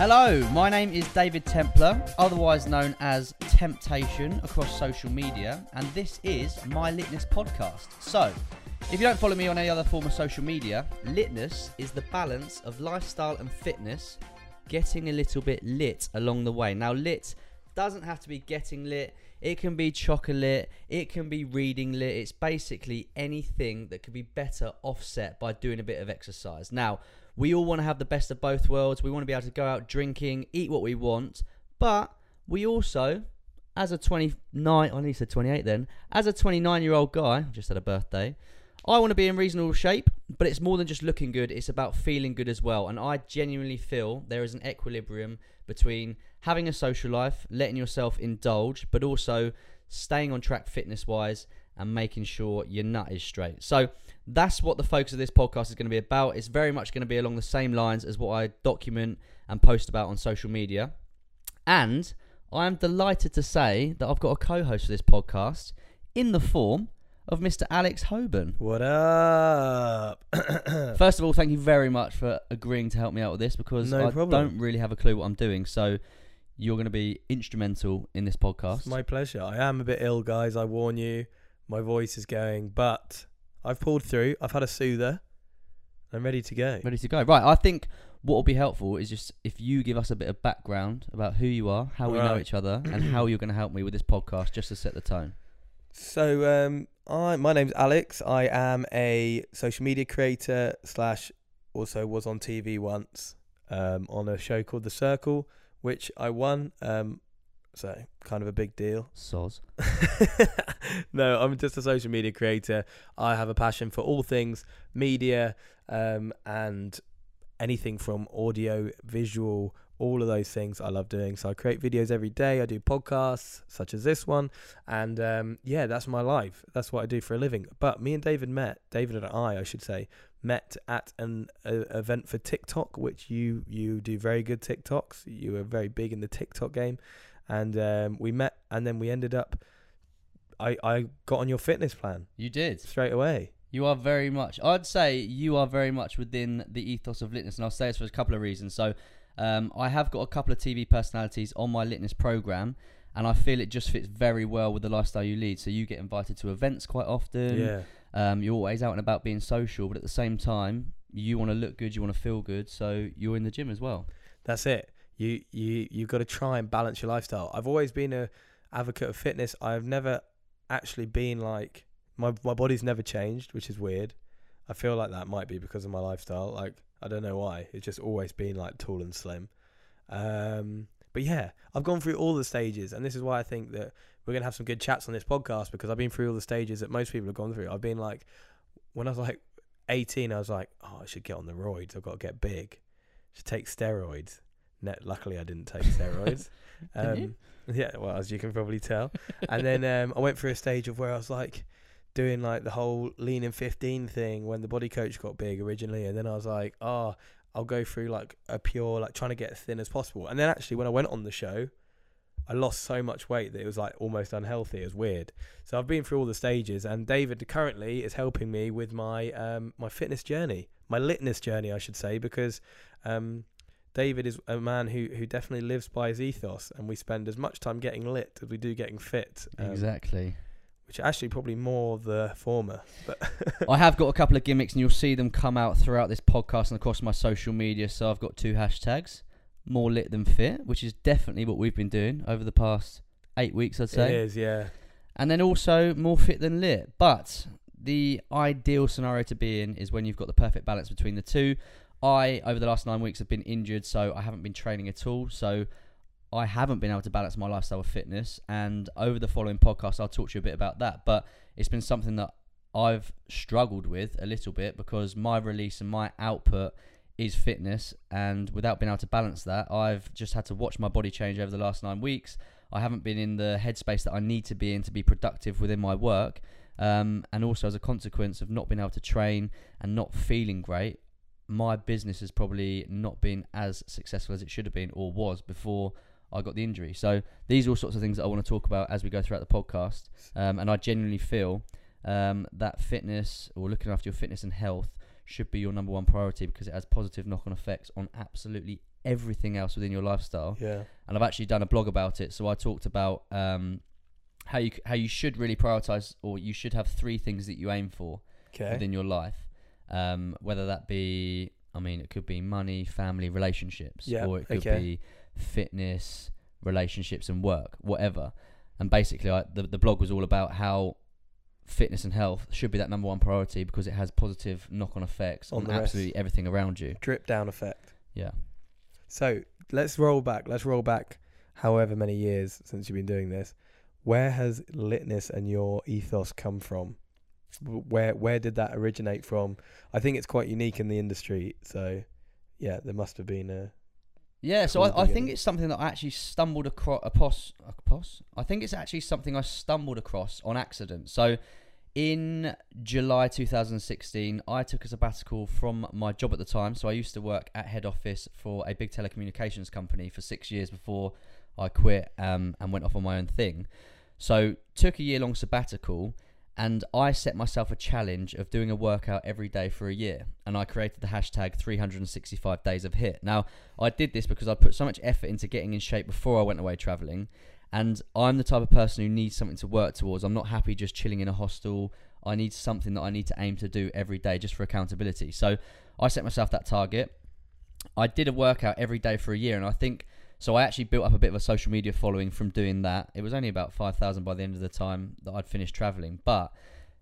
Hello, my name is David Templar, otherwise known as Temptation across social media, and this is my Litness podcast. So, if you don't follow me on any other form of social media, Litness is the balance of lifestyle and fitness, getting a little bit lit along the way. Now, lit doesn't have to be getting lit, it can be chocolate, it can be reading lit. It's basically anything that could be better offset by doing a bit of exercise. Now, we all want to have the best of both worlds. We want to be able to go out drinking, eat what we want, but we also, as a 29, I need to say 28 then, as a 29 year old guy, just had a birthday, I want to be in reasonable shape, but it's more than just looking good, it's about feeling good as well. And I genuinely feel there is an equilibrium between having a social life, letting yourself indulge, but also staying on track fitness wise and making sure your nut is straight. So that's what the focus of this podcast is going to be about. It's very much going to be along the same lines as what I document and post about on social media. And I am delighted to say that I've got a co host for this podcast in the form of Mr. Alex Hobern. What up? First of all, thank you very much for agreeing to help me out with this because No I problem. don't really have a clue what I'm doing. So you're going to be instrumental in this podcast. It's my pleasure. I am a bit ill, guys. I warn you. My voice is going, but I've pulled through. I've had a soother. I'm ready to go. Ready to go. Right. I think what will be helpful is just if you give us a bit of background about who you are, how we know each other, and how you're going to help me with this podcast just to set the tone. So, um, I my name's Alex. I am a social media creator slash also was on TV once um, on a show called The Circle, which I won. Um, so kind of a big deal. Soz. no, I'm just a social media creator. I have a passion for all things media um, and anything from audio, visual, all of those things I love doing. So I create videos every day. I do podcasts such as this one, and um, yeah, that's my life. That's what I do for a living. But me and David met. David and I, I should say, met at an uh, event for TikTok, which you you do very good TikToks. You are very big in the TikTok game, and um, we met, and then we ended up. I, I got on your fitness plan You did. straight away. You are very much. I'd say you are very much within the ethos of litness, and I'll say this for a couple of reasons. So, um, I have got a couple of TV personalities on my litness program, and I feel it just fits very well with the lifestyle you lead. So you get invited to events quite often. yeah. Um, you're always out and about being social, but at the same time, you want to look good, you want to feel good, so you're in the gym as well. That's it. You you you've got to try and balance your lifestyle. I've always been a advocate of fitness. I've never actually been like my my body's never changed, which is weird. I feel like that might be because of my lifestyle. Like I don't know why. It's just always been like tall and slim. Um, but yeah, I've gone through all the stages, and this is why I think that we're gonna have some good chats on this podcast because I've been through all the stages that most people have gone through. I've been like, when I was like 18, I was like, oh, I should get on the roids. I've got to get big. should take steroids. Ne- luckily, I didn't take steroids. Um, yeah, well, as you can probably tell. and then um, I went through a stage of where I was like doing like the whole lean in 15 thing when the body coach got big originally. And then I was like, oh, I'll go through like a pure, like trying to get as thin as possible. And then actually, when I went on the show, I lost so much weight that it was like almost unhealthy. It was weird. So I've been through all the stages, and David currently is helping me with my um, my fitness journey, my litness journey, I should say, because um, David is a man who who definitely lives by his ethos, and we spend as much time getting lit as we do getting fit. um, exactly. Which actually probably more the former, but I have got a couple of gimmicks, and you'll see them come out throughout this podcast and across my social media. So I've got two hashtags: more lit than fit, which is definitely what we've been doing over the past eight weeks, I'd say. is, yeah. and then also more fit than lit. But the ideal scenario to be in is when you've got the perfect balance between the two. I, over the last nine weeks, have been injured, so I haven't been training at all. So I haven't been able to balance my lifestyle with fitness. And over the following podcast, I'll talk to you a bit about that. But it's been something that I've struggled with a little bit because my release and my output is fitness. And without being able to balance that, I've just had to watch my body change over the last nine weeks. I haven't been in the headspace that I need to be in to be productive within my work. Um, and also, as a consequence of not being able to train and not feeling great, my business has probably not been as successful as it should have been or was before I got the injury. So these are all sorts of things that I want to talk about as we go throughout the podcast. Um, and I genuinely feel um, that fitness or looking after your fitness and health should be your number one priority because it has positive knock-on effects on absolutely everything else within your lifestyle. Yeah. And I've actually done a blog about it. So I talked about um, how you how you should really prioritize, or you should have three things that you aim for Okay. within your life. Um, whether that be, I mean, it could be money, family, relationships, Yeah, or it could okay. be fitness, relationships, and work, whatever. And basically, I, the the blog was all about how fitness and health should be that number one priority because it has positive knock-on effects On on, the rest. absolutely everything around you. Drip down effect. Yeah. So let's roll back. Let's roll back however many years since you've been doing this. Where has litness and your ethos come from? Where where did that originate from? I think it's quite unique in the industry. So yeah, there must have been a Yeah, so I, I think it's something that I actually stumbled across. Across, across. I think it's actually something I stumbled across on accident. So, in July 2016, I took a sabbatical from my job at the time. So I used to work at head office for a big telecommunications company for six years before I quit um, and went off on my own thing. So took a year long sabbatical and I set myself a challenge of doing a workout every day for a year. And I created the hashtag 365 days of HIIT. Now, I did this because I put so much effort into getting in shape before I went away traveling. And I'm the type of person who needs something to work towards. I'm not happy just chilling in a hostel. I need something that I need to aim to do every day just for accountability. So I set myself that target. I did a workout every day for a year, and I think so. I actually built up a bit of a social media following from doing that. It was only about five thousand by the end of the time that I'd finished traveling, but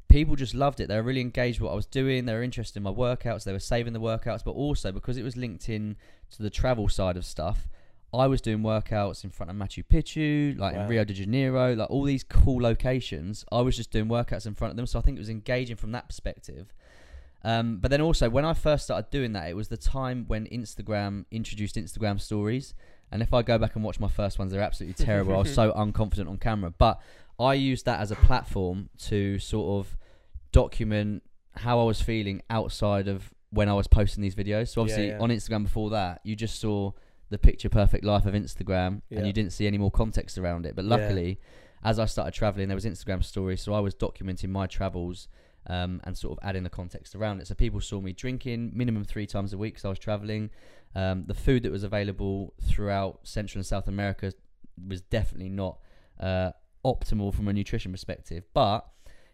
people just loved it. They were really engaged with what I was doing. They were interested in my workouts. They were saving the workouts, but also because it was linked in to the travel side of stuff. I was doing workouts in front of Machu Picchu, like Wow. in Rio de Janeiro, like all these cool locations. I was just doing workouts in front of them, so I think it was engaging from that perspective. Um, but then also, when I first started doing that, it was the time when Instagram introduced Instagram stories. And if I go back and watch my first ones, they're absolutely terrible. I was so unconfident on camera. But I used that as a platform to sort of document how I was feeling outside of when I was posting these videos. So obviously, yeah. on Instagram before that, you just saw the picture perfect life of Instagram Yeah. and you didn't see any more context around it. But Yeah. luckily, as I started traveling, there was Instagram stories. So I was documenting my travels um, and sort of adding the context around it. So people saw me drinking minimum three times a week because I was traveling. Um, the food that was available throughout Central and South America was definitely not uh, optimal from a nutrition perspective. But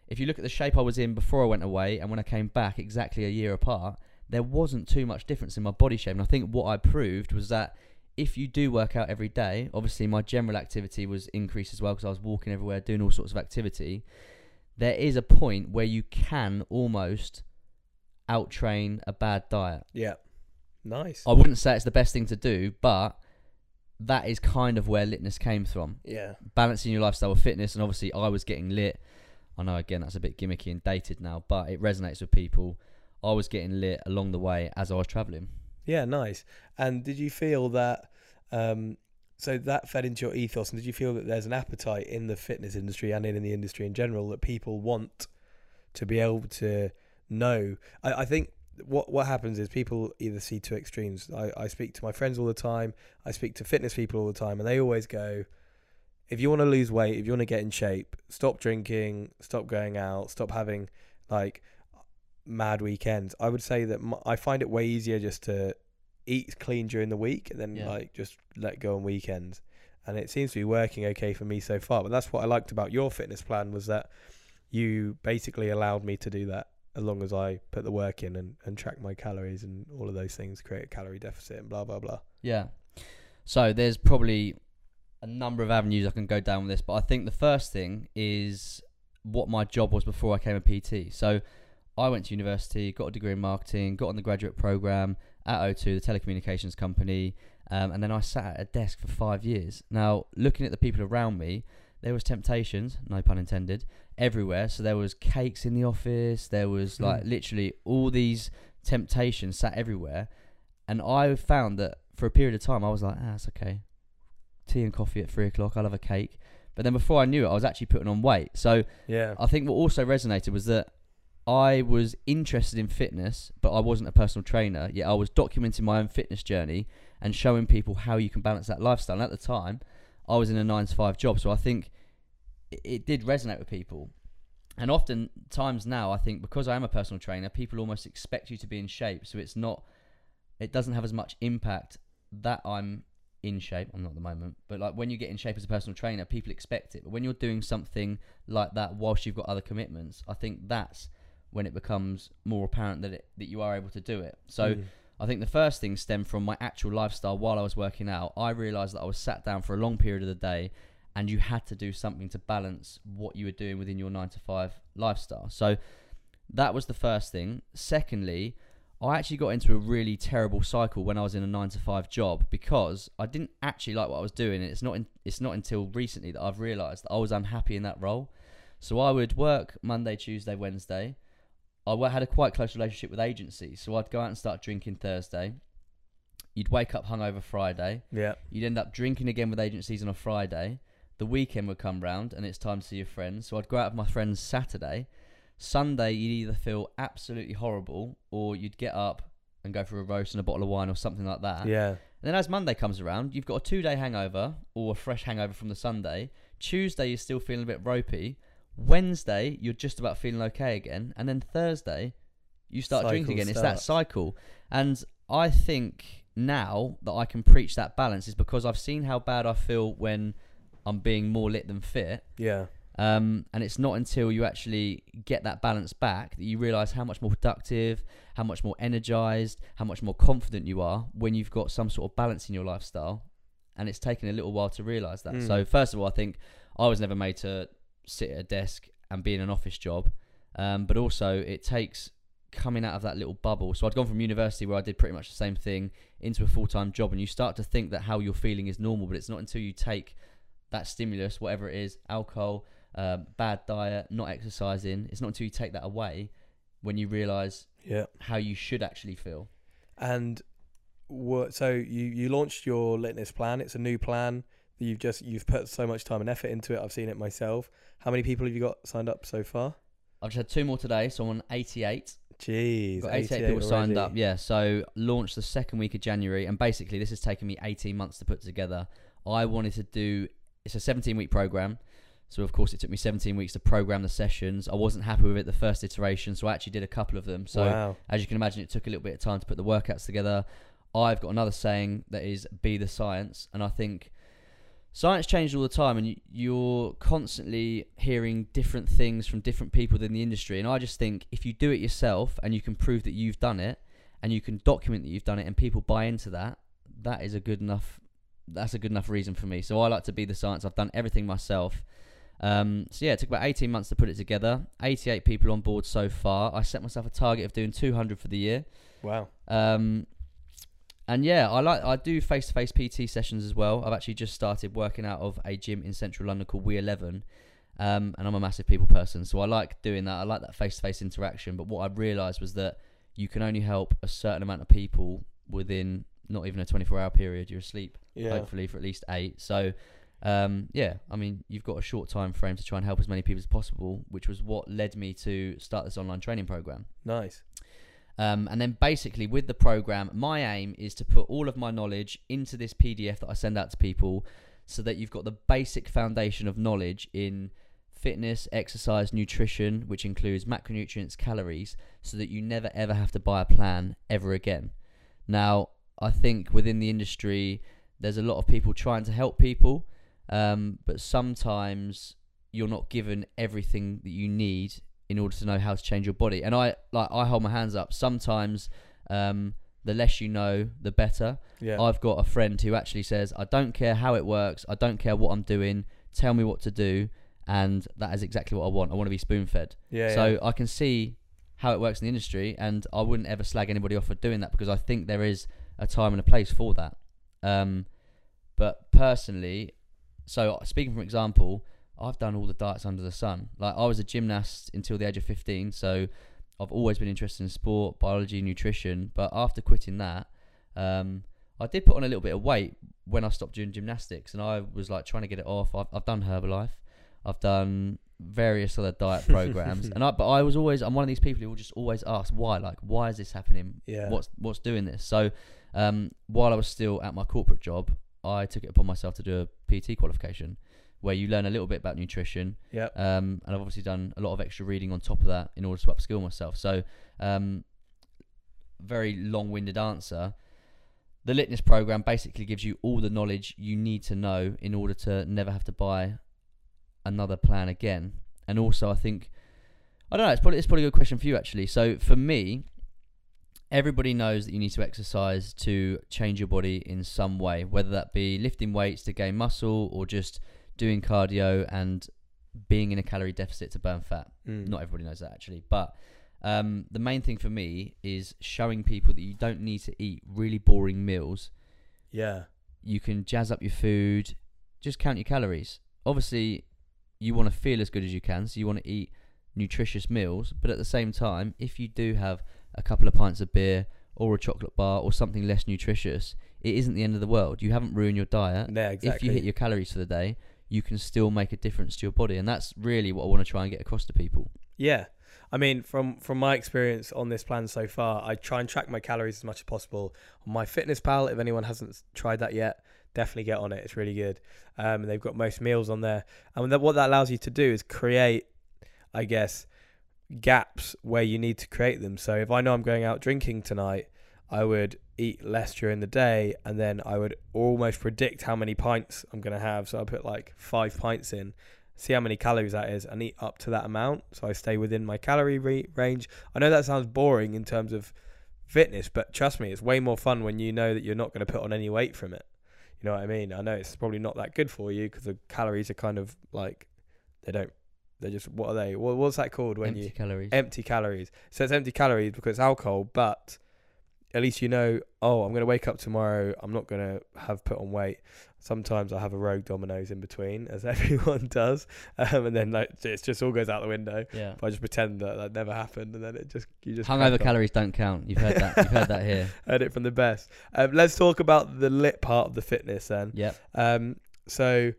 if you look at the shape I was in before I went away and when I came back, exactly a year apart, there wasn't too much difference in my body shape. And I think what I proved was that if you do work out every day, obviously my general activity was increased as well because I was walking everywhere, doing all sorts of activity. There is a point where you can almost outtrain a bad diet. yeah. Nice. I wouldn't say it's the best thing to do, but that is kind of where litness came from. Yeah. Balancing your lifestyle with fitness, and obviously I was getting lit. I know again that's a bit gimmicky and dated now, but it resonates with people. I was getting lit along the way as I was traveling. Yeah, nice. And did you feel that um so that fed into your ethos and did you feel that there's an appetite in the fitness industry and in, in the industry in general that people want to be able to know? I, I think what what happens is people either see two extremes. I, I speak to my friends all the time, I speak to fitness people all the time, and they always go, if you want to lose weight, if you want to get in shape, stop drinking, stop going out, stop having like mad weekends. I would say that I find it way easier just to eat clean during the week and then Yeah. like just let go on weekends. And it seems to be working okay for me so far. But that's what I liked about your fitness plan was that you basically allowed me to do that as long as I put the work in and, and track my calories and all of those things, create a calorie deficit and blah blah blah. Yeah. So there's probably a number of avenues I can go down with this, but I think the first thing is what my job was before I came a PT. So I went to university, got a degree in marketing, got on the graduate program at O2, the telecommunications company, um, and then I sat at a desk for five years. Now, looking at the people around me, there was temptations, no pun intended, everywhere. So there was cakes in the office, there was Hmm. like literally all these temptations sat everywhere, and I found that for a period of time I was like, ah, it's okay, tea and coffee at three o'clock. I'll have a cake. But then before I knew it, I was actually putting on weight. So Yeah. I think what also resonated was that I was interested in fitness, but I wasn't a personal trainer. Yet I was documenting my own fitness journey and showing people how you can balance that lifestyle. And at the time, I was in a nine to five job, so I think it, it did resonate with people. And often times now, I think because I am a personal trainer, people almost expect you to be in shape, so it's not, it doesn't have as much impact that I'm in shape, I'm not at the moment, but like when you get in shape as a personal trainer, people expect it. But when you're doing something like that whilst you've got other commitments, I think that's when it becomes more apparent that it, that you are able to do it. So Mm. I think the first thing stemmed from my actual lifestyle while I was working out. I realized that I was sat down for a long period of the day and you had to do something to balance what you were doing within your 9 to 5 lifestyle. So that was the first thing. Secondly, I actually got into a really terrible cycle when I was in a 9 to 5 job because I didn't actually like what I was doing and it's not in, it's not until recently that I've realized that I was unhappy in that role. So I would work Monday, Tuesday, Wednesday. I had a quite close relationship with agencies, so I'd go out and start drinking Thursday. You'd wake up hungover Friday. Yeah. You'd end up drinking again with agencies on a Friday. The weekend would come round and it's time to see your friends. So I'd go out with my friends Saturday. Sunday, you'd either feel absolutely horrible or you'd get up and go for a roast and a bottle of wine or something like that. Yeah. And then as Monday comes around, you've got a two day hangover or a fresh hangover from the Sunday. Tuesday, you're still feeling a bit ropey. Wednesday, you're just about feeling okay again. And then Thursday, you start drinking Cycle again. It's that starts. cycle. And I think now that I can preach that balance is because I've seen how bad I feel when I'm being more lit than fit. Yeah. Um, and it's not until you actually get that balance back that you realize how much more productive, how much more energized, how much more confident you are when you've got some sort of balance in your lifestyle. And it's taken a little while to realize that. Mm. So, first of all, I think I was never made to sit at a desk and be in an office job. Um, but also, it takes coming out of that little bubble. So, I'd gone from university where I did pretty much the same thing into a full time job, and you start to think that how you're feeling is normal, but it's not until you take that stimulus, whatever it is, alcohol, um, bad diet, not exercising. It's not until you take that away when you realize Yeah. how you should actually feel. And what? So you you launched your litness plan. It's a new plan. That You've just you've put so much time and effort into it. I've seen it myself. How many people have you got signed up so far? I've just had two more today, so I'm on 88. Jeez, Got 88, people signed up. Yeah, so launched the second week of January, and basically this has taken me 18 months to put together. I wanted to do it's a 17 week program, so of course it took me 17 weeks to program the sessions. I wasn't happy with it the first iteration, so I actually did a couple of them. So wow. as you can imagine, it took a little bit of time to put the workouts together. I've got another saying that is "be the science," and I think science changes all the time, and you, you're constantly hearing different things from different people within the industry. And I just think if you do it yourself and you can prove that you've done it, and you can document that you've done it, and people buy into that, that is a good enough. That's a good enough reason for me. So I like to be the science. I've done everything myself. Um, so yeah, it took about 18 months to put it together. 88 people on board so far. I set myself a target of doing 200 for the year. Wow. Um, and yeah, I like I do face to face PT sessions as well. I've actually just started working out of a gym in central London called We Eleven, um, and I'm a massive people person, so I like doing that. I like that face to face interaction. But what I realised was that you can only help a certain amount of people within not even a 24 hour period. You're asleep, Yeah. hopefully for at least eight. So. Um, yeah, I mean, you've got a short time frame to try and help as many people as possible, which was what led me to start this online training program. Nice. Um, and then basically with the program, my aim is to put all of my knowledge into this PDF that I send out to people so that you've got the basic foundation of knowledge in fitness, exercise, nutrition, which includes macronutrients, calories, so that you never ever have to buy a plan ever again. Now, I think within the industry, there's a lot of people trying to help people, um, but sometimes you're not given everything that you need in order to know how to change your body. And I like I hold my hands up. Sometimes um, the less you know, the better. Yeah. I've got a friend who actually says, "I don't care how it works. I don't care what I'm doing. Tell me what to do." And that is exactly what I want. I want to be spoon fed. yeah. So yeah. I can see how it works in the industry, and I wouldn't ever slag anybody off for doing that because I think there is a time and a place for that. Um, but personally, so speaking from example, I've done all the diets under the sun. Like I was a gymnast until the age of 15, so I've always been interested in sport, biology, nutrition. But after quitting that, um, I did put on a little bit of weight when I stopped doing gymnastics, and I was like trying to get it off. I've, I've done Herbalife, I've done various other diet programs, and I but I was always I'm one of these people who will just always ask why, like why is this happening? yeah. What's what's doing this? So um, while I was still at my corporate job, I took it upon myself to do a PT qualification, where you learn a little bit about nutrition, Yeah. um, and I've obviously done a lot of extra reading on top of that in order to upskill myself. So, um, very long-winded answer. the litness program basically gives you all the knowledge you need to know in order to never have to buy another plan again. And also, I think I don't know. It's probably it's probably a good question for you actually. So for me, everybody knows that you need to exercise to change your body in some way, whether that be lifting weights to gain muscle or just doing cardio and being in a calorie deficit to burn fat. Mm. Not everybody knows that actually, but um, the main thing for me is showing people that you don't need to eat really boring meals. Yeah. You can jazz up your food, just count your calories. Obviously, you want to feel as good as you can, so you want to eat nutritious meals. But at the same time, if you do have a couple of pints of beer or a chocolate bar or something less nutritious, it isn't the end of the world. You haven't ruined your diet. Yeah, exactly. If you hit your calories for the day, you can still make a difference to your body, and that's really what I want to try and get across to people. Yeah. I mean, from from my experience on this plan so far, I try and track my calories as much as possible on MyFitnessPal. If anyone hasn't tried that yet, definitely get on it. It's really good. Um, they've got most meals on there. And what that allows you to do is create, I guess, gaps where you need to create them. So if I know I'm going out drinking tonight, I would eat less during the day, and then I would almost predict how many pints I'm going to have. So I put like five pints in, see how many calories that is, and eat up to that amount. So I stay within my calorie re- range. I know that sounds boring in terms of fitness, but trust me, it's way more fun when you know that you're not going to put on any weight from it. You know what I mean? I know it's probably not that good for you because the calories are kind of like they don't. They're just what are they? What, what's that called when Empty you calories. empty calories? So it's empty calories because it's alcohol, but at least you know. Oh, I'm going to wake up tomorrow. I'm not going to have put on weight. Sometimes I have a rogue Domino's in between, as everyone does, um, and then like it just all goes out the window. yeah. If I just pretend that that never happened, and then it just you just Hungover calories don't count. You've heard that. You've heard that here. Heard it from the best. Um, let's talk about the lit part of the fitness then. Yep. Um, so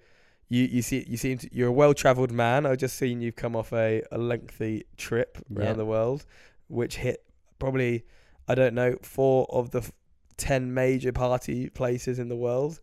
you you see you seem to, you're a well travelled man. I've just seen you've come off a, a lengthy trip around Yeah. the world, which hit probably I don't know four of the f- ten major party places in the world.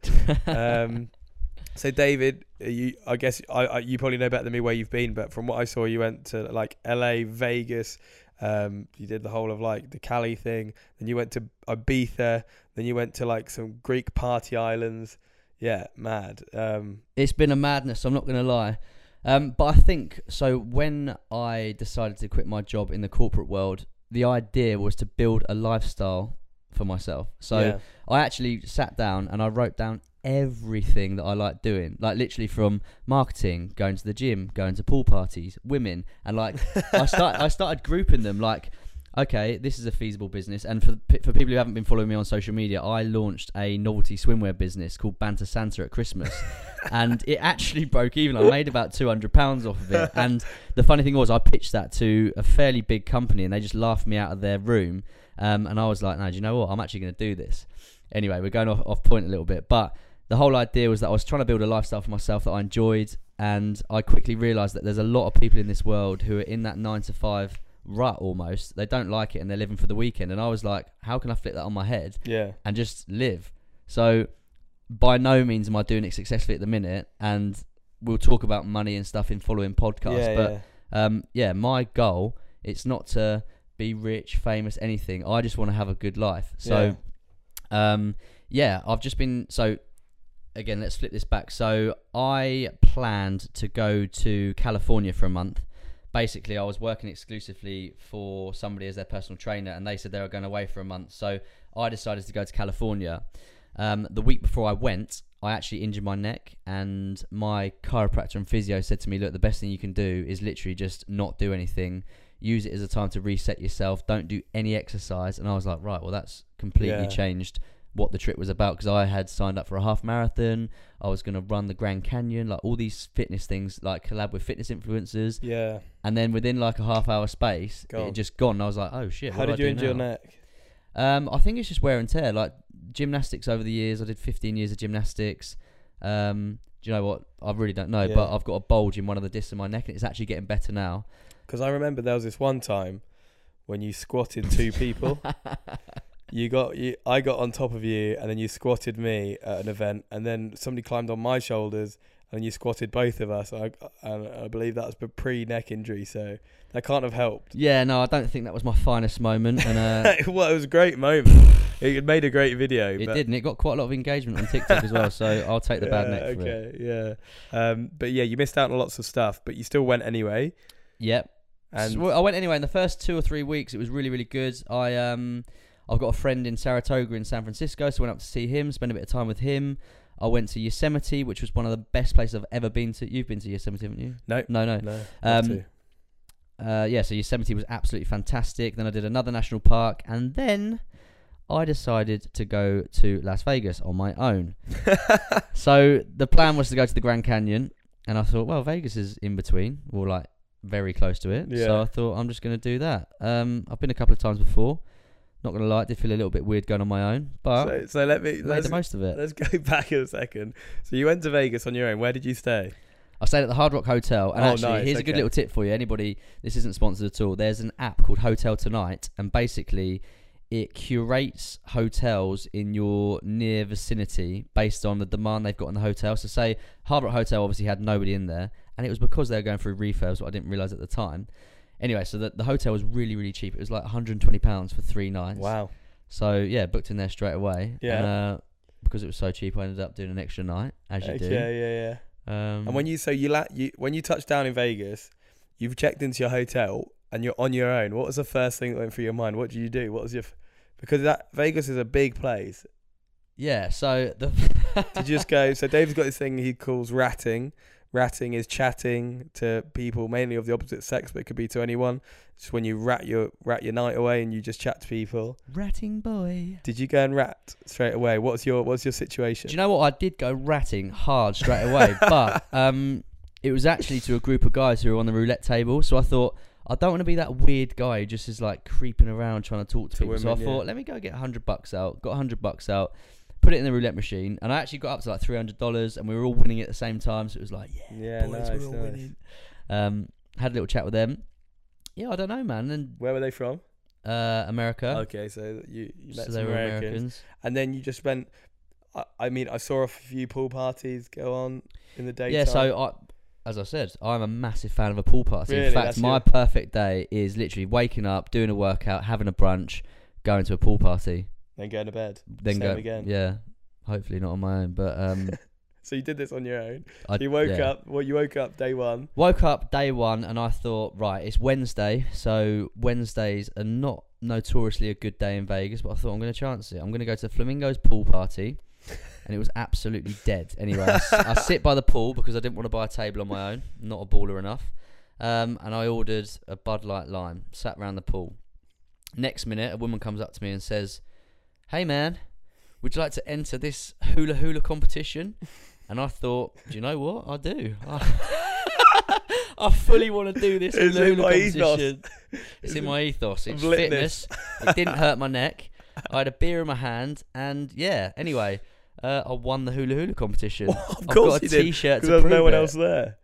Um, so David, you I guess I, I you probably know better than me where you've been, but from what I saw, you went to like L.A., Vegas. Um, you did the whole of like the Cali thing. Then you went to Ibiza. Then you went to like some Greek party islands. Yeah, mad. Um, it's been a madness. I'm not going to lie. Um, but I think so. When I decided to quit my job in the corporate world, the idea was to build a lifestyle for myself. So yeah. I actually sat down and I wrote down everything that I like doing, like literally from marketing, going to the gym, going to pool parties, women, and like I start I started grouping them like. Okay, this is a feasible business, and for for people who haven't been following me on social media, I launched a novelty swimwear business called Banter Santa at Christmas, and it actually broke even. I made about two hundred pounds off of it, and the funny thing was, I pitched that to a fairly big company, and they just laughed me out of their room. Um, and I was like, no, do you know what? I'm actually going to do this. Anyway, we're going off, off point a little bit, but the whole idea was that I was trying to build a lifestyle for myself that I enjoyed, and I quickly realised that there's a lot of people in this world who are in that nine to five rut almost. They don't like it, and they're living for the weekend. And I was like, how can I flip that on my head Yeah. and just live? So, by no means am I doing it successfully at the minute, and we'll talk about money and stuff in following podcasts. Yeah, but yeah. um, yeah, my goal it's not to be rich, famous, anything. I just want to have a good life. So, um, yeah, I've just been so. Again, let's flip this back. So I planned to go to California for a month. Basically, I was working exclusively for somebody as their personal trainer, and they said they were going away for a month. So I decided to go to California. Um, the week before I went, I actually injured my neck, and my chiropractor and physio said to me, "Look, the best thing you can do is literally just not do anything. Use it as a time to reset yourself. Don't do any exercise." And I was like, "Right, well, that's completely Yeah. changed what the trip was about because I had signed up for a half marathon. I was going to run the Grand Canyon, like all these fitness things, like collab with fitness influencers. Yeah. And then within like a half hour space, it had just gone. I was like, "Oh shit!" How did you injure your neck? Um, I think it's just wear and tear. Like gymnastics over the years, I did 15 years of gymnastics. Um, do you know what? I really don't know, Yeah. but I've got a bulge in one of the discs in my neck, and it's actually getting better now. Because I remember there was this one time when you squatted two people. you got you. I got on top of you, and then you squatted me at an event, and then somebody climbed on my shoulders, and you squatted both of us. I, and I believe that was pre neck injury, so that can't have helped. Yeah, no, I don't think that was my finest moment, and uh, well, it was a great moment. It made a great video. it but did, and it got quite a lot of engagement on TikTok as well. So I'll take the bad Yeah, neck for it. okay, yeah. Um, but yeah, you missed out on lots of stuff, but you still went anyway. Yep. And So I went anyway. In the first two or three weeks, it was really, really good. I um, I've got a friend in Saratoga in San Francisco, so I went up to see him, spend a bit of time with him. I went to Yosemite, which was one of the best places I've ever been to. You've been to Yosemite, haven't you? no, No, no. no. Um. Uh, yeah, so Yosemite was absolutely fantastic. Then I did another national park, and then I decided to go to Las Vegas on my own. so the plan was to go to the Grand Canyon, and I thought, well, Vegas is in between, or like very close to it. Yeah. So I thought I'm just going to do that. Um, I've been a couple of times before. Not gonna lie, it did feel a little bit weird going on my own, but so, so let me made let's, the most of it. let's go back in a second. So you went to Vegas on your own. Where did you stay? I stayed at the Hard Rock Hotel, and Oh, actually, nice, here's a good little tip for you. Anybody, this isn't sponsored at all. There's an app called Hotel Tonight, and basically, it curates hotels in your near vicinity based on the demand they've got in the hotel. So, say Hard Rock Hotel obviously had nobody in there, and it was because they were going through refurbs, what I didn't realize at the time. Anyway, so the, the hotel was really, really cheap. It was like 120 pounds for three nights. Wow. So yeah, booked in there straight away. Yeah. And, uh, because it was so cheap, I ended up doing an extra night, as you do. yeah, yeah. Um, And when you so you la- you when you touched down in Vegas, you've checked into your hotel and you're on your own. What was the first thing that went through your mind? What did you do? What was your f- because that Vegas is a big place. Yeah, so the Did you just go? So Dave's got this thing he calls ratting. Ratting is chatting to people mainly of the opposite sex, but it could be to anyone. It's when you rat your rat your night away and you just chat to people. ratting boy. Did you go and rat straight away? What's your what's your situation? Do you know what? I did go ratting hard straight away, but um, it was actually to a group of guys who were on the roulette table. So I thought I don't want to be that weird guy who just is like creeping around trying to talk to, To people. so I yeah. thought, let me go get hundred bucks out. Got hundred bucks out. Put it in the roulette machine, and I actually got up to like three hundred dollars, and we were all winning at the same time. So it was like, yeah, yeah, boys, nice, we're all nice. winning. Um, had a little chat with them. Yeah, I don't know, man. And Where were they from? uh, America, Okay, so you, you met so some they were Americans. Americans. and then you just went. I, I mean, I saw a few pool parties go on in the daytime. Yeah, so I, as I said, I'm a massive fan of a pool party. Really? In fact, That's my your- perfect day is literally waking up, doing a workout, having a brunch, going to a pool party, then go to bed. then Same go again. Yeah, hopefully not on my own, but um, So you did this on your own. I You woke yeah. up. Well, you woke up day one. Woke up day one and I thought, right, it's Wednesday, so Wednesdays are not notoriously a good day in Vegas, but I thought I'm going to chance it. I'm going to go to the Flamingos pool party, and it was absolutely dead. Anyway, I sit by the pool because I didn't want to buy a table on my own, not a baller enough, um, and I ordered a Bud Light Lime, sat around the pool. Next minute, a woman comes up to me and says, "Hey man, would you like to enter this hula hula competition?" And I thought, do you know what? I do. I, I fully want to do this It's hula hula competition. It's in my ethos. It's fitness. It didn't hurt my neck. I had a beer in my hand, and yeah. Anyway, uh, I won the hula hula competition. of I've course got a you did. T-shirt Because to there was prove no one it. else there.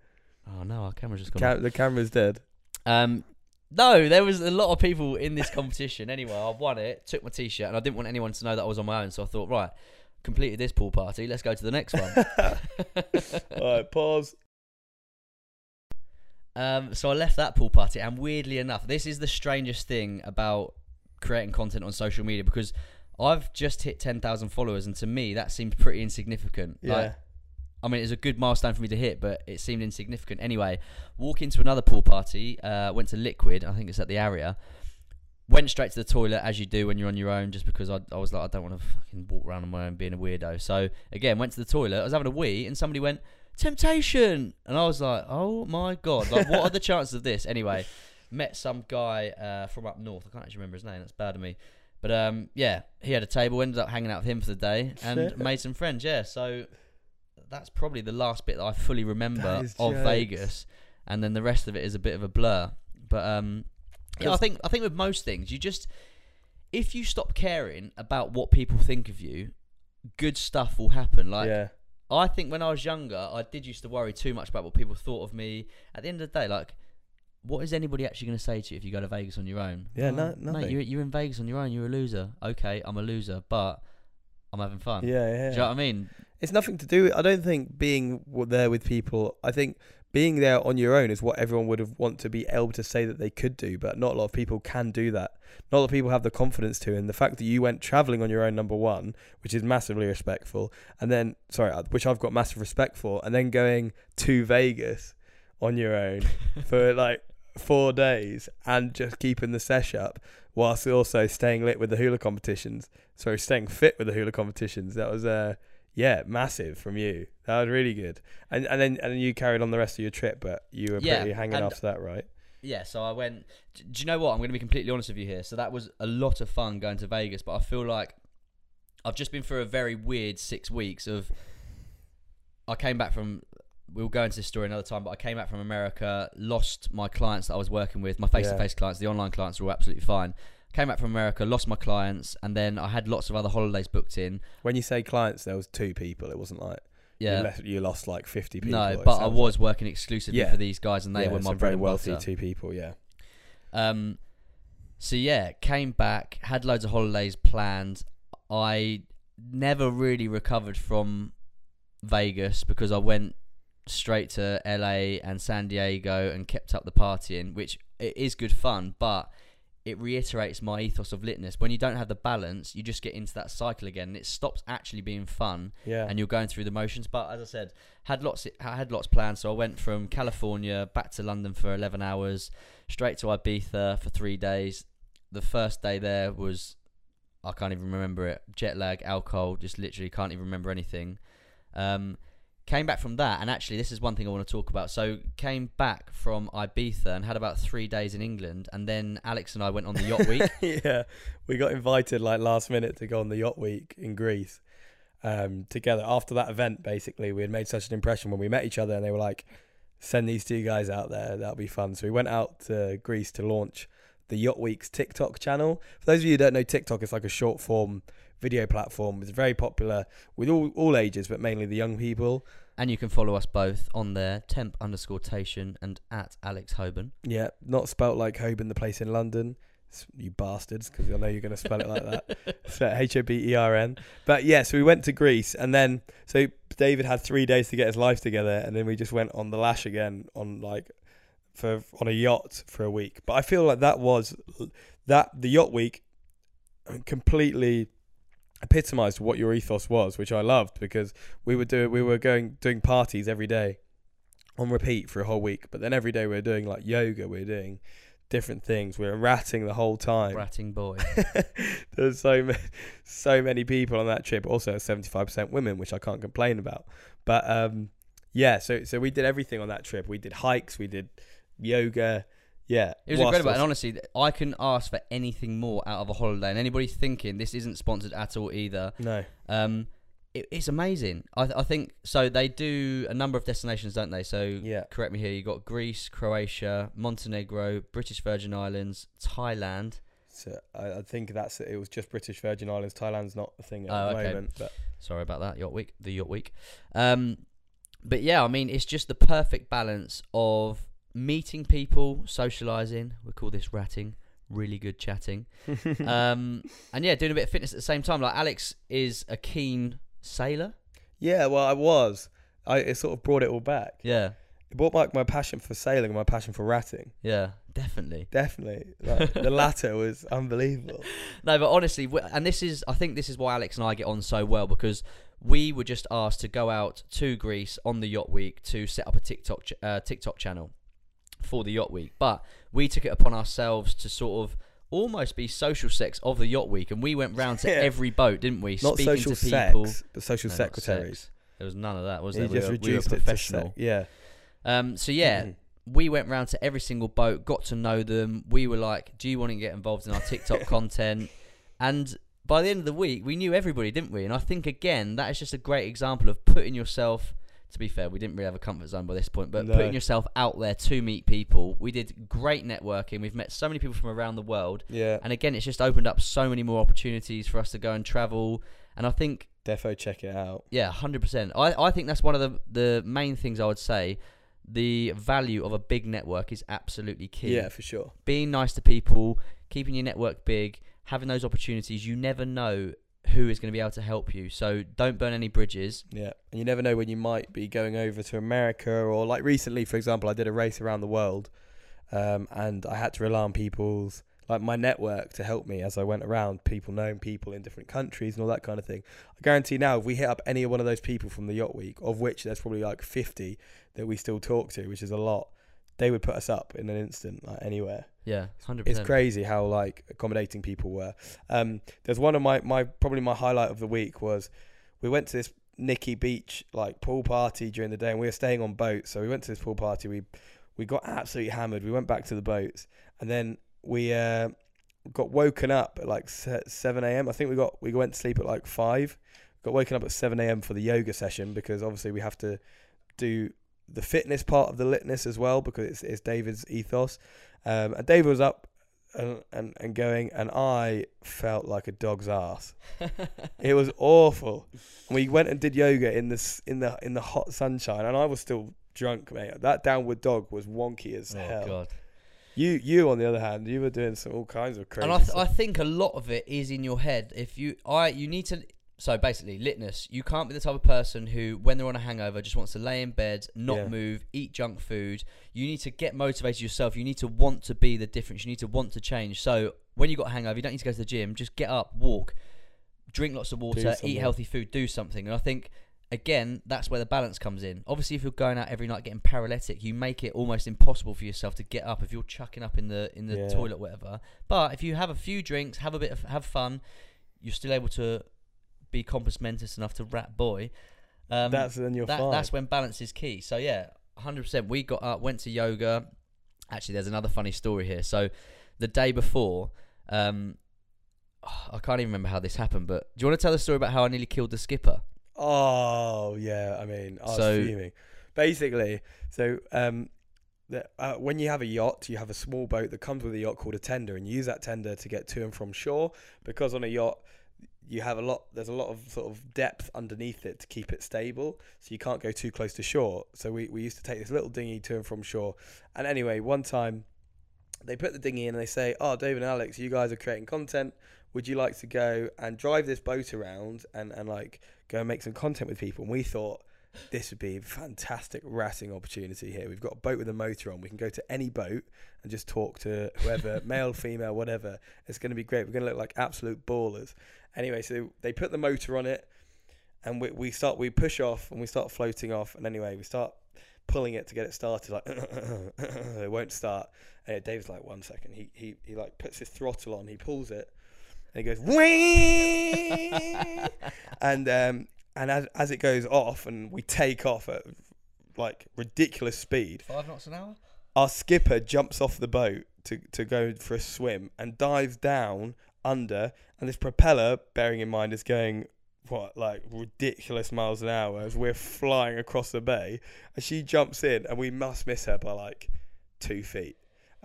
Oh no, our camera's just gone. The camera's dead. Um, no, there was a lot of people in this competition. anyway, I won it, took my t-shirt, and I didn't want anyone to know that I was on my own. So I thought, right, completed this pool party. Let's go to the next one. All right, pause. um, so I left that pool party, and weirdly enough, this is the strangest thing about creating content on social media because I've just hit ten thousand followers, and to me that seems pretty insignificant. Yeah. Like, I mean, it was a good milestone for me to hit, but it seemed insignificant. Anyway, walk into another pool party, uh, went to Liquid, I think it's at the Aria. Went straight to the toilet as you do when you're on your own, just because I, I was like, I don't want to fucking walk around on my own being a weirdo. So again, went to the toilet. I was having a wee, and somebody went, "Temptation," and I was like, "Oh my god! Like, what are the chances of this?" Anyway, met some guy uh, from up north. I can't actually remember his name. That's bad of me. But um, yeah, he had a table. Ended up hanging out with him for the day and made some friends. Yeah, so that's probably the last bit that I fully remember of jokes. Vegas, and then the rest of it is a bit of a blur. But um, yeah, I think I think with most things, you just if you stop caring about what people think of you, good stuff will happen. Like yeah. I think when I was younger, I did used to worry too much about what people thought of me. At the end of the day, like, what is anybody actually going to say to you if you go to Vegas on your own? Yeah, no- "Oh, mate, you're, you're in Vegas on your own. You're a loser. Okay, I'm a loser, but I'm having fun. Yeah, yeah. Do you know what I mean? It's nothing to do. I don't think being there with people. I think being there on your own is what everyone would have want to be able to say that they could do, but not a lot of people can do that. Not a lot of people have the confidence to. And the fact that you went traveling on your own, number one, which is massively respectful, and then sorry, uh, which I've got massive respect for, and then going to Vegas on your own for like four days and just keeping the sesh up whilst also staying lit with the hula competitions. Sorry, staying fit with the hula competitions. That was uh yeah, massive from you. That was really good. And and then and then you carried on the rest of your trip, but you were Yeah, pretty hanging and- after that, right? Yeah, so I went. Do you know what? I'm going to be completely honest with you here. So that was a lot of fun going to Vegas, but I feel like I've just been through a very weird six weeks of. I came back from. We'll go into this story another time, but I came back from America, lost my clients that I was working with, my face-to-face clients. The online clients were all absolutely fine. Came back from America, lost my clients, and then I had lots of other holidays booked in. When you say clients, there was two people. It wasn't like Yeah, you, left, you lost like fifty people. no, but I was working exclusively Yeah. for these guys, and they Yeah, were my very wealthy butter. two people. Yeah, Um, so yeah, came back, had loads of holidays planned. I never really recovered from Vegas because I went straight to LA and San Diego and kept up the partying, which it is good fun, but it reiterates my ethos of litness. When you don't have the balance, you just get into that cycle again, and it stops actually being fun yeah. and you're going through the motions. But as I said, had lots I had lots planned. So I went from California back to London for 11 hours, straight to Ibiza for three days. The first day there was I can't even remember it. Jet lag, alcohol, just literally can't even remember anything. Um, came back from that, and actually, this is one thing I want to talk about. So, came back from Ibiza and had about three days in England, and then Alex and I went on the yacht week. yeah, we got invited like last minute to go on the yacht week in Greece um, together. After that event, basically, we had made such an impression when we met each other, and they were like, "Send these two guys out there; that'll be fun." So we went out to Greece to launch the Yacht Week's TikTok channel. For those of you who don't know, TikTok it's like a short form video platform. It's very popular with all all ages, but mainly the young people. And you can follow us both on there, temp underscore tation and at Alex Hobern. Yeah, not spelt like Holborn, the place in London. You bastards, because I know you're going to spell it like that. So H O B E R N. But yeah, so we went to Greece, and then so David had three days to get his life together, and then we just went on the lash again on like for on a yacht for a week. But I feel like that was that the yacht week completely epitomized what your ethos was, which I loved because we were doing we were going doing parties every day on repeat for a whole week. But then every day we were doing like yoga, we were doing different things. We were ratting the whole time. Ratting boy. There's so many, so many people on that trip. Also, seventy five percent women, which I can't complain about. But um, yeah, so so we did everything on that trip. We did hikes, we did yoga. Yeah, It was incredible, and honestly, I can ask for anything more out of a holiday. And anybody thinking this isn't sponsored at all either, no, um, it, it's amazing. I, th- I think so. They do a number of destinations, don't they? So yeah, correct me here. You got Greece, Croatia, Montenegro, British Virgin Islands, Thailand. so I, I think that's it. Was just British Virgin Islands. Thailand's not the thing at Oh, the okay. moment, but Sorry about that. Yacht week, the yacht week. Um, but yeah, I mean, it's just the perfect balance of meeting people, socializing. We call this ratting. Really good chatting. um, and yeah, doing a bit of fitness at the same time. Like Alex is a keen sailor. yeah, well, I was. I it sort of brought it all back. Yeah, It brought back my passion for sailing and my passion for ratting. yeah, definitely. Definitely, like, the latter was unbelievable. No, but honestly, and this is, I think this is why Alex and I get on so well because we were just asked to go out to Greece on the yacht week to set up a TikTok uh, TikTok channel for the yacht week, but we took it upon ourselves to sort of almost be social sex of the yacht week, and we went round to Yeah. every boat, didn't we? Not Speaking social to people. sex, but social No, secretaries. sex. There was none of that, was He there? just we, were, we were reduced it to professional. sex. Yeah. Um, so yeah, Mhm. we went round to every single boat, got to know them. We were like, "Do you want to get involved in our TikTok content?" And by the end of the week, we knew everybody, didn't we? And I think again, that is just a great example of putting yourself. To be fair, we didn't really have a comfort zone by this point, but No. putting yourself out there to meet people. We did great networking. We've met so many people from around the world, Yeah. and again, it's just opened up so many more opportunities for us to go and travel. And I think Defo, check it out. yeah, hundred percent. I I think that's one of the the main things I would say. The value of a big network is absolutely key. Yeah, for sure. Being nice to people, keeping your network big, having those opportunities. You never know who is going to be able to help you. So don't burn any bridges. Yeah, and you never know when you might be going over to America or like recently, for example, I did a race around the world, um, and I had to rely on people's like my network to help me as I went around, people knowing people in different countries and all that kind of thing. I guarantee now, if we hit up any one of those people from the yacht week, of which there's probably like 50 that we still talk to, which is a lot, they would put us up in an instant, like anywhere. Yeah, hundred It's crazy how like accommodating people were. Um, there's one of my my probably my highlight of the week was we went to this Nikki Beach like pool party during the day, and we were staying on boats. So we went to this pool party. We we got absolutely hammered. We went back to the boats, and then we uh, got woken up at like seven a.m. I think we got we went to sleep at like five. Got woken up at seven a.m. for the yoga session because obviously we have to do the fitness part of the litness as well because it's, it's David's ethos. Um, and David was up and, and, and going, and I felt like a dog's ass. It was awful. And we went and did yoga in this in the in the hot sunshine, and I was still drunk, mate. That downward dog was wonky as oh hell. god. You you on the other hand, you were doing some all kinds of crazy. And I, th- I think a lot of it is in your head. If you, I, you need to. So basically, litness. You can't be the type of person who, when they're on a hangover, just wants to lay in bed, not Yeah. move, eat junk food. You need to get motivated yourself. You need to want to be the difference. You need to want to change. So when you got a hangover, you don't need to go to the gym. Just get up, walk, drink lots of water, eat healthy food, do something. And I think again, that's where the balance comes in. Obviously, if you're going out every night getting paralytic, you make it almost impossible for yourself to get up if you're chucking up in the in the Yeah. toilet, whatever. But if you have a few drinks, have a bit of have fun, you're still able to be compos mentis enough to rat boy. Um, that's then you're that, fine. that's when balance is key. So yeah, 100%. We got up, went to yoga. Actually, there's another funny story here. So the day before, um, I can't even remember how this happened, but do you want to tell the story about how I nearly killed the skipper? Oh yeah, I mean, I was So- fuming. Basically, so um, the, uh, when you have a yacht, you have a small boat that comes with a yacht called a tender, and you use that tender to get to and from shore. Because on a yacht, you have a lot. There's a lot of sort of depth underneath it to keep it stable, so you can't go too close to shore. So we we used to take this little dinghy to and from shore. And anyway, one time. They put the dinghy in and they say, "Oh, David and Alex, you guys are creating content. Would you like to go and drive this boat around and, and like go and make some content with people. And we thought this would be a fantastic ratting opportunity here. We've got a boat with a motor on. We can go to any boat and just talk to whoever, male, female, whatever. It's going to be great. We're going to look like absolute ballers. Anyway, so they put the motor on it, and we, we start we push off and we start floating off. And anyway, we start pulling it to get it started. Like it won't start. And Dave's like, one second. He he he like puts his throttle on. He pulls it. And he goes, Whee! and um, and as as it goes off and we take off at like ridiculous speed, Five knots an hour. our skipper jumps off the boat to to go for a swim and dives down under, and this propeller, bearing in mind, is going what like ridiculous miles an hour as we're flying across the bay, and she jumps in, and we must miss her by like two feet.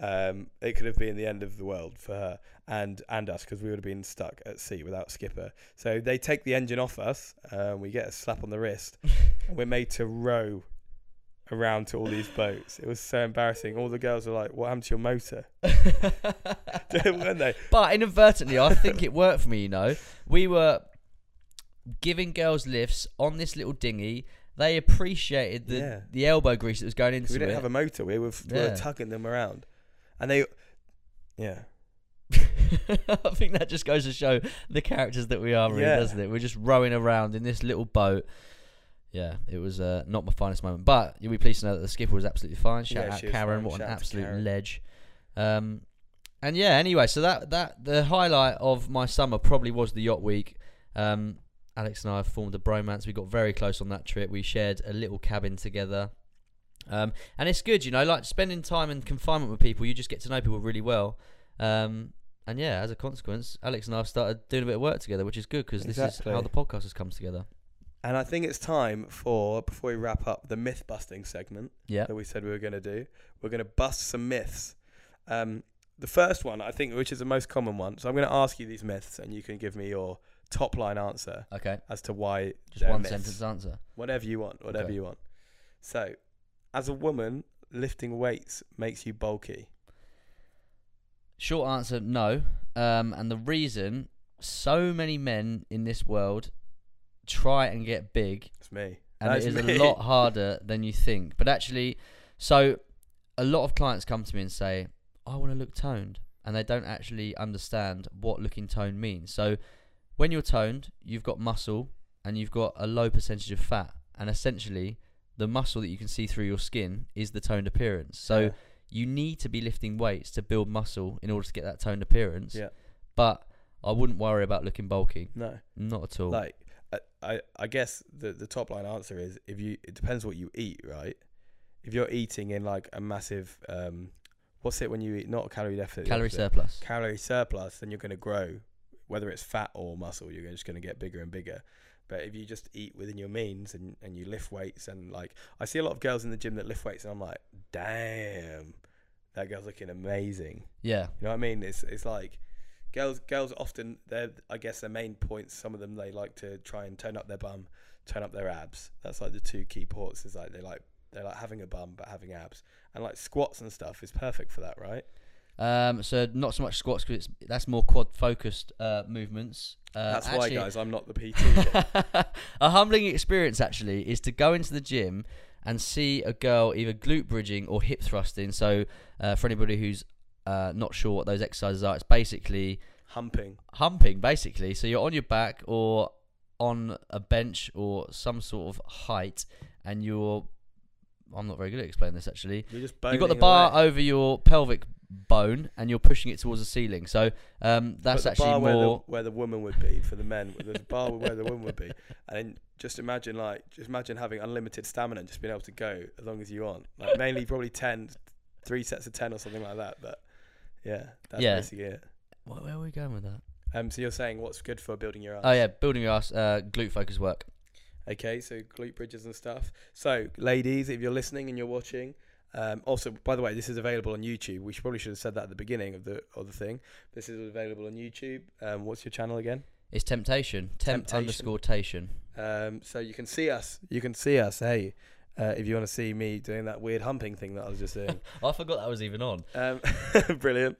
Um, it could have been the end of the world for her and and us because we would have been stuck at sea without skipper. So they take the engine off us, uh, we get a slap on the wrist, and we're made to row around to all these boats. It was so embarrassing. All the girls were like, "What happened to your motor?" Weren't they? But inadvertently, I think it worked for me. You know, we were giving girls lifts on this little dinghy. They appreciated the Yeah. the elbow grease that was going into it. We didn't it. have a motor. We were, we Yeah. were tugging them around, and they, yeah, I think that just goes to show the characters that we are, really, Yeah. doesn't it? We're just rowing around in this little boat. Yeah, it was uh, not my finest moment, but you'll be pleased to know that the skipper was absolutely fine. Shout Yeah, out she was Karen, fine. what an Shout out to absolute Karen. ledge. Um, and yeah, anyway, so that that the highlight of my summer probably was the yacht week. Um, Alex and I have formed a bromance. We got very close on that trip. We shared a little cabin together. Um, and it's good, you know, like spending time in confinement with people, you just get to know people really well. Um, and yeah, as a consequence, Alex and I have started doing a bit of work together, which is good because this is Exactly. how the podcast has come together. And I think it's time for before we wrap up the myth busting segment Yeah. that we said we were going to do. We're going to bust some myths. Um, the first one, I think, which is the most common one. So I'm going to ask you these myths, and you can give me your top line answer Okay. as to why Just they're one myths. sentence answer. Whatever you want, whatever Okay. you want. So, as a woman, lifting weights makes you bulky. Short answer, no. Um, and the reason, so many men in this world try and get big, It's me. and That's it is me. a lot harder than you think. But actually, so a lot of clients come to me and say, "I want to look toned," and they don't actually understand what looking toned means. So when you're toned, you've got muscle and you've got a low percentage of fat, and essentially the muscle that you can see through your skin is the toned appearance. So Yeah. you need to be lifting weights to build muscle in order to get that toned appearance. Yeah. But I wouldn't worry about looking bulky. No. Not at all. Like I, I, guess the the top line answer is if you it depends what you eat, right? If you're eating in like a massive um, what's it when you eat not a calorie deficit, Calorie surplus. calorie surplus, then you're going to grow. Whether it's fat or muscle, you're just going to get bigger and bigger. But if you just eat within your means and, and you lift weights and like I see a lot of girls in the gym that lift weights and I'm like, damn, that girl's looking amazing. Yeah. You know what I mean? It's it's like girls girls often they're I guess their main points. Some of them they like to try and turn up their bum, turn up their abs. That's like the two key ports. Is like they like they like having a bum but having abs. And like squats and stuff is perfect for that, right? Um, so not so much squats because that's more quad focused uh, movements. Uh, That's actually- why, guys, I'm not the PT. a humbling experience actually is to go into the gym and see a girl either glute bridging or hip thrusting. So uh, for anybody who's uh, not sure what those exercises are, it's basically Humping. humping. Basically, so you're on your back or on a bench or some sort of height, and you're. I'm not very good at explaining this actually. You're just You've got the boning bar away. over your pelvic bone and you're pushing it towards the ceiling. So um, that's Put the actually bar more. where the, where the woman would be for the men. There's a bar where the woman would be, and then just imagine like just imagine having unlimited stamina and just being able to go as long as you want. Like mainly probably 10, three sets of ten or something like that. But yeah, that's Yeah. basically it. Where, where are we going with that? Um, so you're saying what's good for building your ass? Oh yeah, building your ass, uh, glute focus work. Okay, so glute bridges and stuff. So, ladies, if you're listening and you're watching, um, also by the way, this is available on YouTube. We should, probably should have said that at the beginning of the of the thing. This is available on YouTube. Um, what's your channel again? It's temptation. Temp Temptation. underscore tation. Um, so you can see us. You can see us. Hey, uh, if you want to see me doing that weird humping thing that I was just doing. I forgot that was even on. um, brilliant.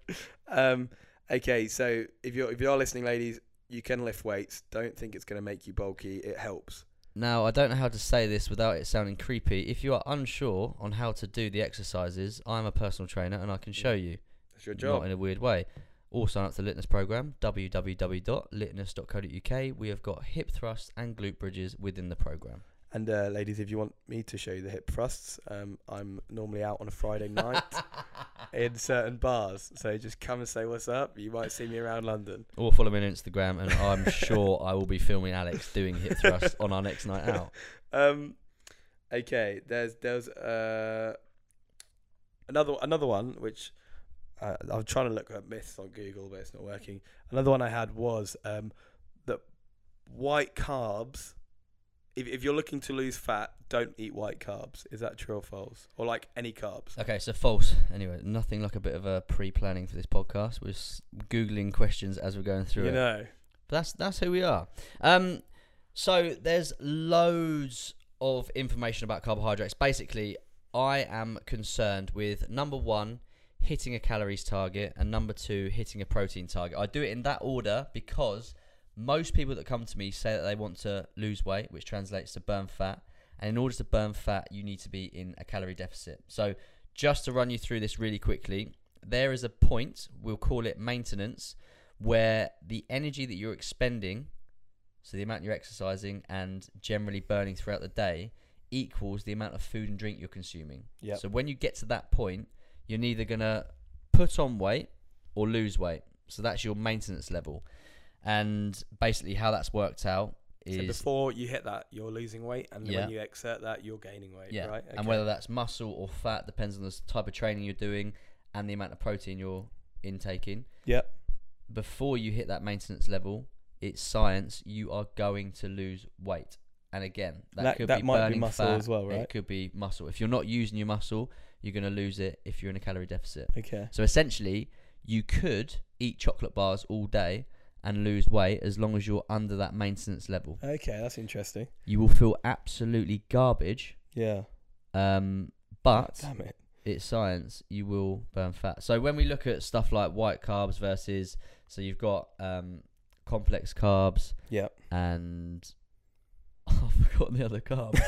Um, okay, so if you're if you are listening, ladies, you can lift weights. Don't think it's going to make you bulky. It helps. Now I don't know how to say this without it sounding creepy. If you are unsure on how to do the exercises, I'm a personal trainer and I can show you. That's your job. Not in a weird way. Or sign up to the Litness program, www.litness.co.uk. We have got hip thrusts and glute bridges within the program. And uh, ladies, if you want me to show you the hip thrusts, um, I'm normally out on a Friday night in certain bars. So just come and say what's up. You might see me around London. Or follow me on Instagram, and I'm sure I will be filming Alex doing hip thrusts on our next night out. Um, okay, there's there's uh, another another one which uh, I'm trying to look at myths on Google, but it's not working. Another one I had was um, that white carbs. If, if you're looking to lose fat, don't eat white carbs. Is that true or false? Or like any carbs? Okay, so false. Anyway, nothing like a bit of a pre-planning for this podcast. We're googling questions as we're going through You it. know. But that's that's who we are. Um, so there's loads of information about carbohydrates. Basically, I am concerned with number one, hitting a calories target, and number two, hitting a protein target. I do it in that order because most people that come to me say that they want to lose weight, which translates to burn fat. And in order to burn fat, you need to be in a calorie deficit. So, just to run you through this really quickly, there is a point, we'll call it maintenance, where the energy that you're expending, so the amount you're exercising and generally burning throughout the day, equals the amount of food and drink you're consuming. Yep. So when you get to that point, you're neither going to put on weight or lose weight. So that's your maintenance level. And basically, how that's worked out So is before you hit that, you're losing weight, and Yeah. when you exert that, you're gaining weight. yeah, Right. and whether that's muscle or fat depends on the type of training you're doing and the amount of protein you're intaking. Yep. before you hit that maintenance level, it's science. You are going to lose weight, and again, that, That- could that be might be burning muscle fat, as well, right? It could be muscle. If you're not using your muscle, you're going to lose it. If you're in a calorie deficit, Okay. so essentially, you could eat chocolate bars all day and lose weight as long as you're under that maintenance level. Okay, that's interesting. You will feel absolutely garbage, Yeah. um, but Damn it. it's science, you will burn fat. So when we look at stuff like white carbs versus, so you've got um, complex carbs, Yep. and I've forgotten the other carb.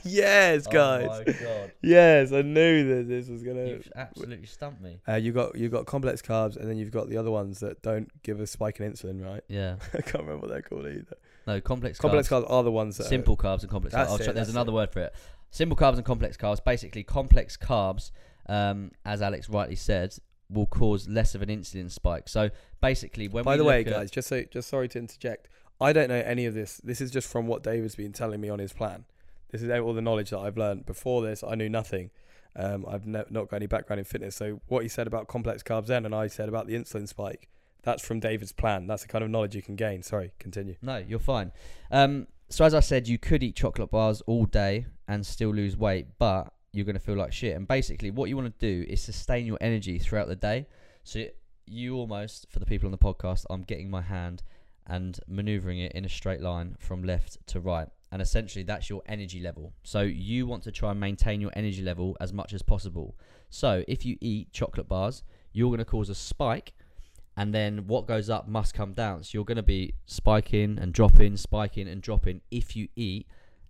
yes, guys. Oh my god, Yes, I knew that this was gonna. you've absolutely stumped me. Uh, you got you got complex carbs, and then you've got the other ones that don't give a spike in insulin, right? Yeah, I can't remember what they're called either. no complex, Complex carbs. carbs are the ones that Simple carbs and complex That's carbs. Oh, it, there's another it. word for it. Simple carbs and complex carbs. Basically, complex carbs, um, as Alex rightly said, will cause less of an insulin spike. So basically, when By the way, guys, just so just sorry to interject. I don't know any of this. This is just from what David's been telling me on his plan. This is all the knowledge that I've learned. Before this, I knew nothing. Um, I've not got any background in fitness. So what he said about complex carbs then, and I said about the insulin spike, that's from David's plan. That's the kind of knowledge you can gain. Sorry, continue. No, you're fine. Um, so as I said, you could eat chocolate bars all day and still lose weight, but you're going to feel like shit. And basically, what you want to do is sustain your energy throughout the day. So you almost, for the people on the podcast, I'm getting my hand and maneuvering it in a straight line from left to right. And essentially, that's your energy level. So you want to try and maintain your energy level as much as possible. So if you eat chocolate bars, you're going to cause a spike and then what goes up must come down. So you're going to be spiking and dropping, spiking and dropping if you eat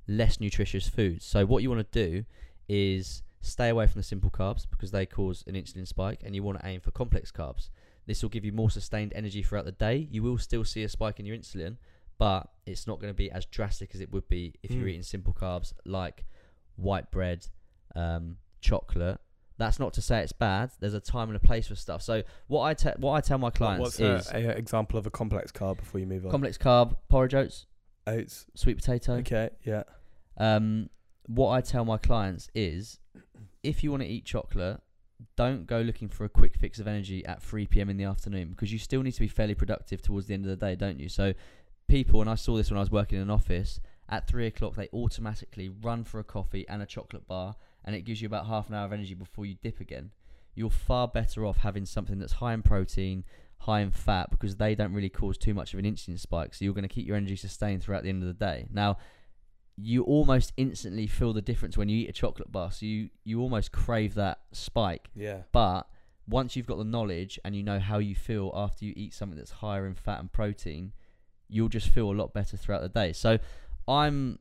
less nutritious foods. So what you want to do is stay away from the simple carbs because they cause an insulin spike, and you want to aim for complex carbs. This will give you more sustained energy throughout the day. You will still see a spike in your insulin, but it's not going to be as drastic as it would be if you're Mm. eating simple carbs like white bread, um, chocolate. That's not to say it's bad. There's a time and a place for stuff. So what I te- what I tell my clients is a, a example of a complex carb before you move on? complex carb, porridge oats, Oats. sweet potato. Okay. Yeah. Um, what I tell my clients is, if you want to eat chocolate, don't go looking for a quick fix of energy at 3 p.m. in the afternoon because you still need to be fairly productive towards the end of the day, don't you? So, people, and I saw this when I was working in an office, at three o'clock they automatically run for a coffee and a chocolate bar, and it gives you about half an hour of energy before you dip again. You're far better off having something that's high in protein, high in fat, because they don't really cause too much of an insulin spike. So you're going to keep your energy sustained throughout the end of the day. Now, you almost instantly feel the difference when you eat a chocolate bar. So you, you almost crave that spike. Yeah. But once you've got the knowledge and you know how you feel after you eat something that's higher in fat and protein, you'll just feel a lot better throughout the day. So I'm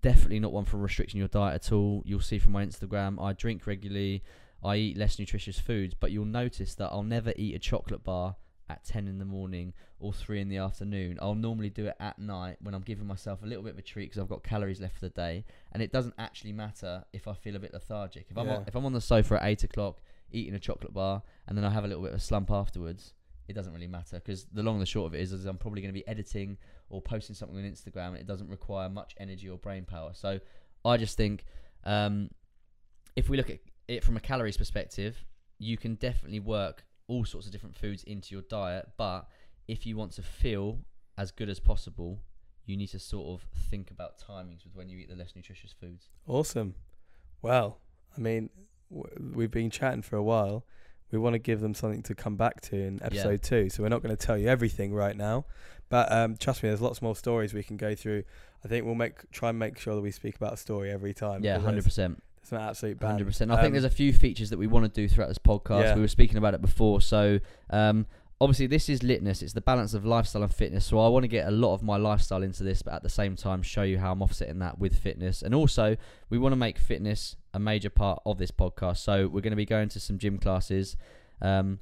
definitely not one for restricting your diet at all. You'll see from my Instagram, I drink regularly, I eat less nutritious foods, but you'll notice that I'll never eat a chocolate bar at 10 in the morning or 3 in the afternoon. I'll normally do it at night when I'm giving myself a little bit of a treat because I've got calories left for the day. And it doesn't actually matter if I feel a bit lethargic. If I'm, Yeah. on, if I'm on the sofa at 8 o'clock eating a chocolate bar and then I have a little bit of a slump afterwards, it doesn't really matter because the long and the short of it is, is I'm probably going to be editing or posting something on Instagram and it doesn't require much energy or brain power. So I just think um, if we look at it from a calories perspective, you can definitely work all sorts of different foods into your diet, but if you want to feel as good as possible, you need to sort of think about timings with when you eat the less nutritious foods. Awesome. Well, I mean, w- we've been chatting for a while. We want to give them something to come back to in episode two, so we're not going to tell you everything right now. But um, trust me, there's lots more stories we can go through. I think we'll make try and make sure that we speak about a story every time. yeah, hundred percent. It's an absolute band. Hundred percent. I Um, think there's a few features that we want to do throughout this podcast. Yeah. We were speaking about it before, so um, obviously this is litness. It's the balance of lifestyle and fitness. So I want to get a lot of my lifestyle into this, but at the same time show you how I'm offsetting that with fitness. And also we want to make fitness a major part of this podcast. So we're going to be going to some gym classes, um,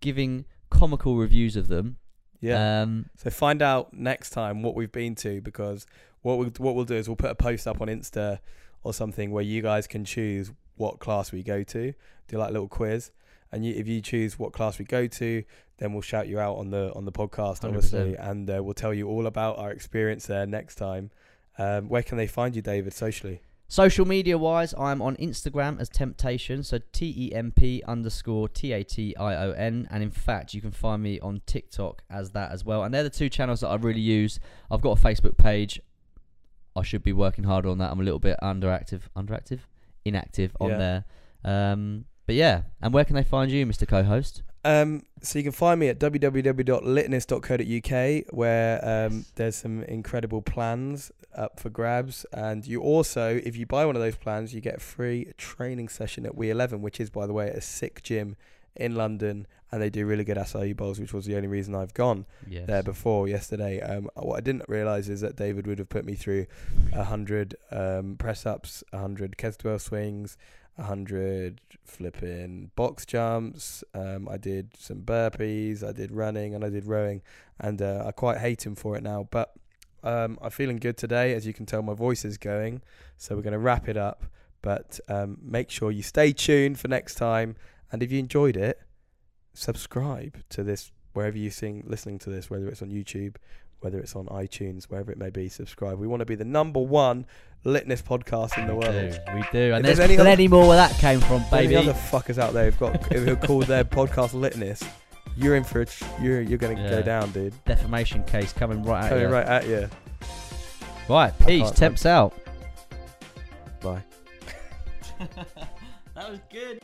giving comical reviews of them. Yeah. Um, So find out next time what we've been to because what we what we'll do is we'll put a post up on Insta or something where you guys can choose what class we go to. Do like a little quiz, and you, if you choose what class we go to, then we'll shout you out on the on the podcast, 100%. obviously, and uh, we'll tell you all about our experience there next time. Um, where can they find you, David, socially? Social media wise, I'm on Instagram as Temptation, so T E M P underscore T A T I O N. And in fact, you can find me on TikTok as that as well. And they're the two channels that I really use. I've got a Facebook page. I should be working harder on that. I'm a little bit underactive, underactive, inactive on Yeah. there. Um, but yeah, and where can they find you, Mr. Co-host? Um, so you can find me at www.litness.co.uk where um, there's some incredible plans up for grabs. And you also, if you buy one of those plans, you get a free training session at We11, which is, by the way, a sick gym in London, and they do really good acai bowls, which was the only reason I've gone Yes. there before yesterday. Um, what I didn't realise is that David would have put me through a hundred um, press ups, a hundred kettlebell swings, a hundred flipping box jumps. Um, I did some burpees, I did running, and I did rowing, and uh, I quite hate him for it now. But um, I'm feeling good today, as you can tell, my voice is going. So we're going to wrap it up. But um, make sure you stay tuned for next time, and if you enjoyed it, subscribe to this wherever you sing listening to this, whether it's on YouTube, whether it's on iTunes, wherever it may be, subscribe. We want to be the number one litness podcast in the we world. do, we do, and If there's, there's any other- more where that came from, Any baby. other fuckers out there who've got who've called their podcast litness, you're in for a tr- you're you're gonna Yeah. go down, dude. Defamation case coming right at Coming you. right at you. Right, peace. can't- Temps out. Bye. that was good.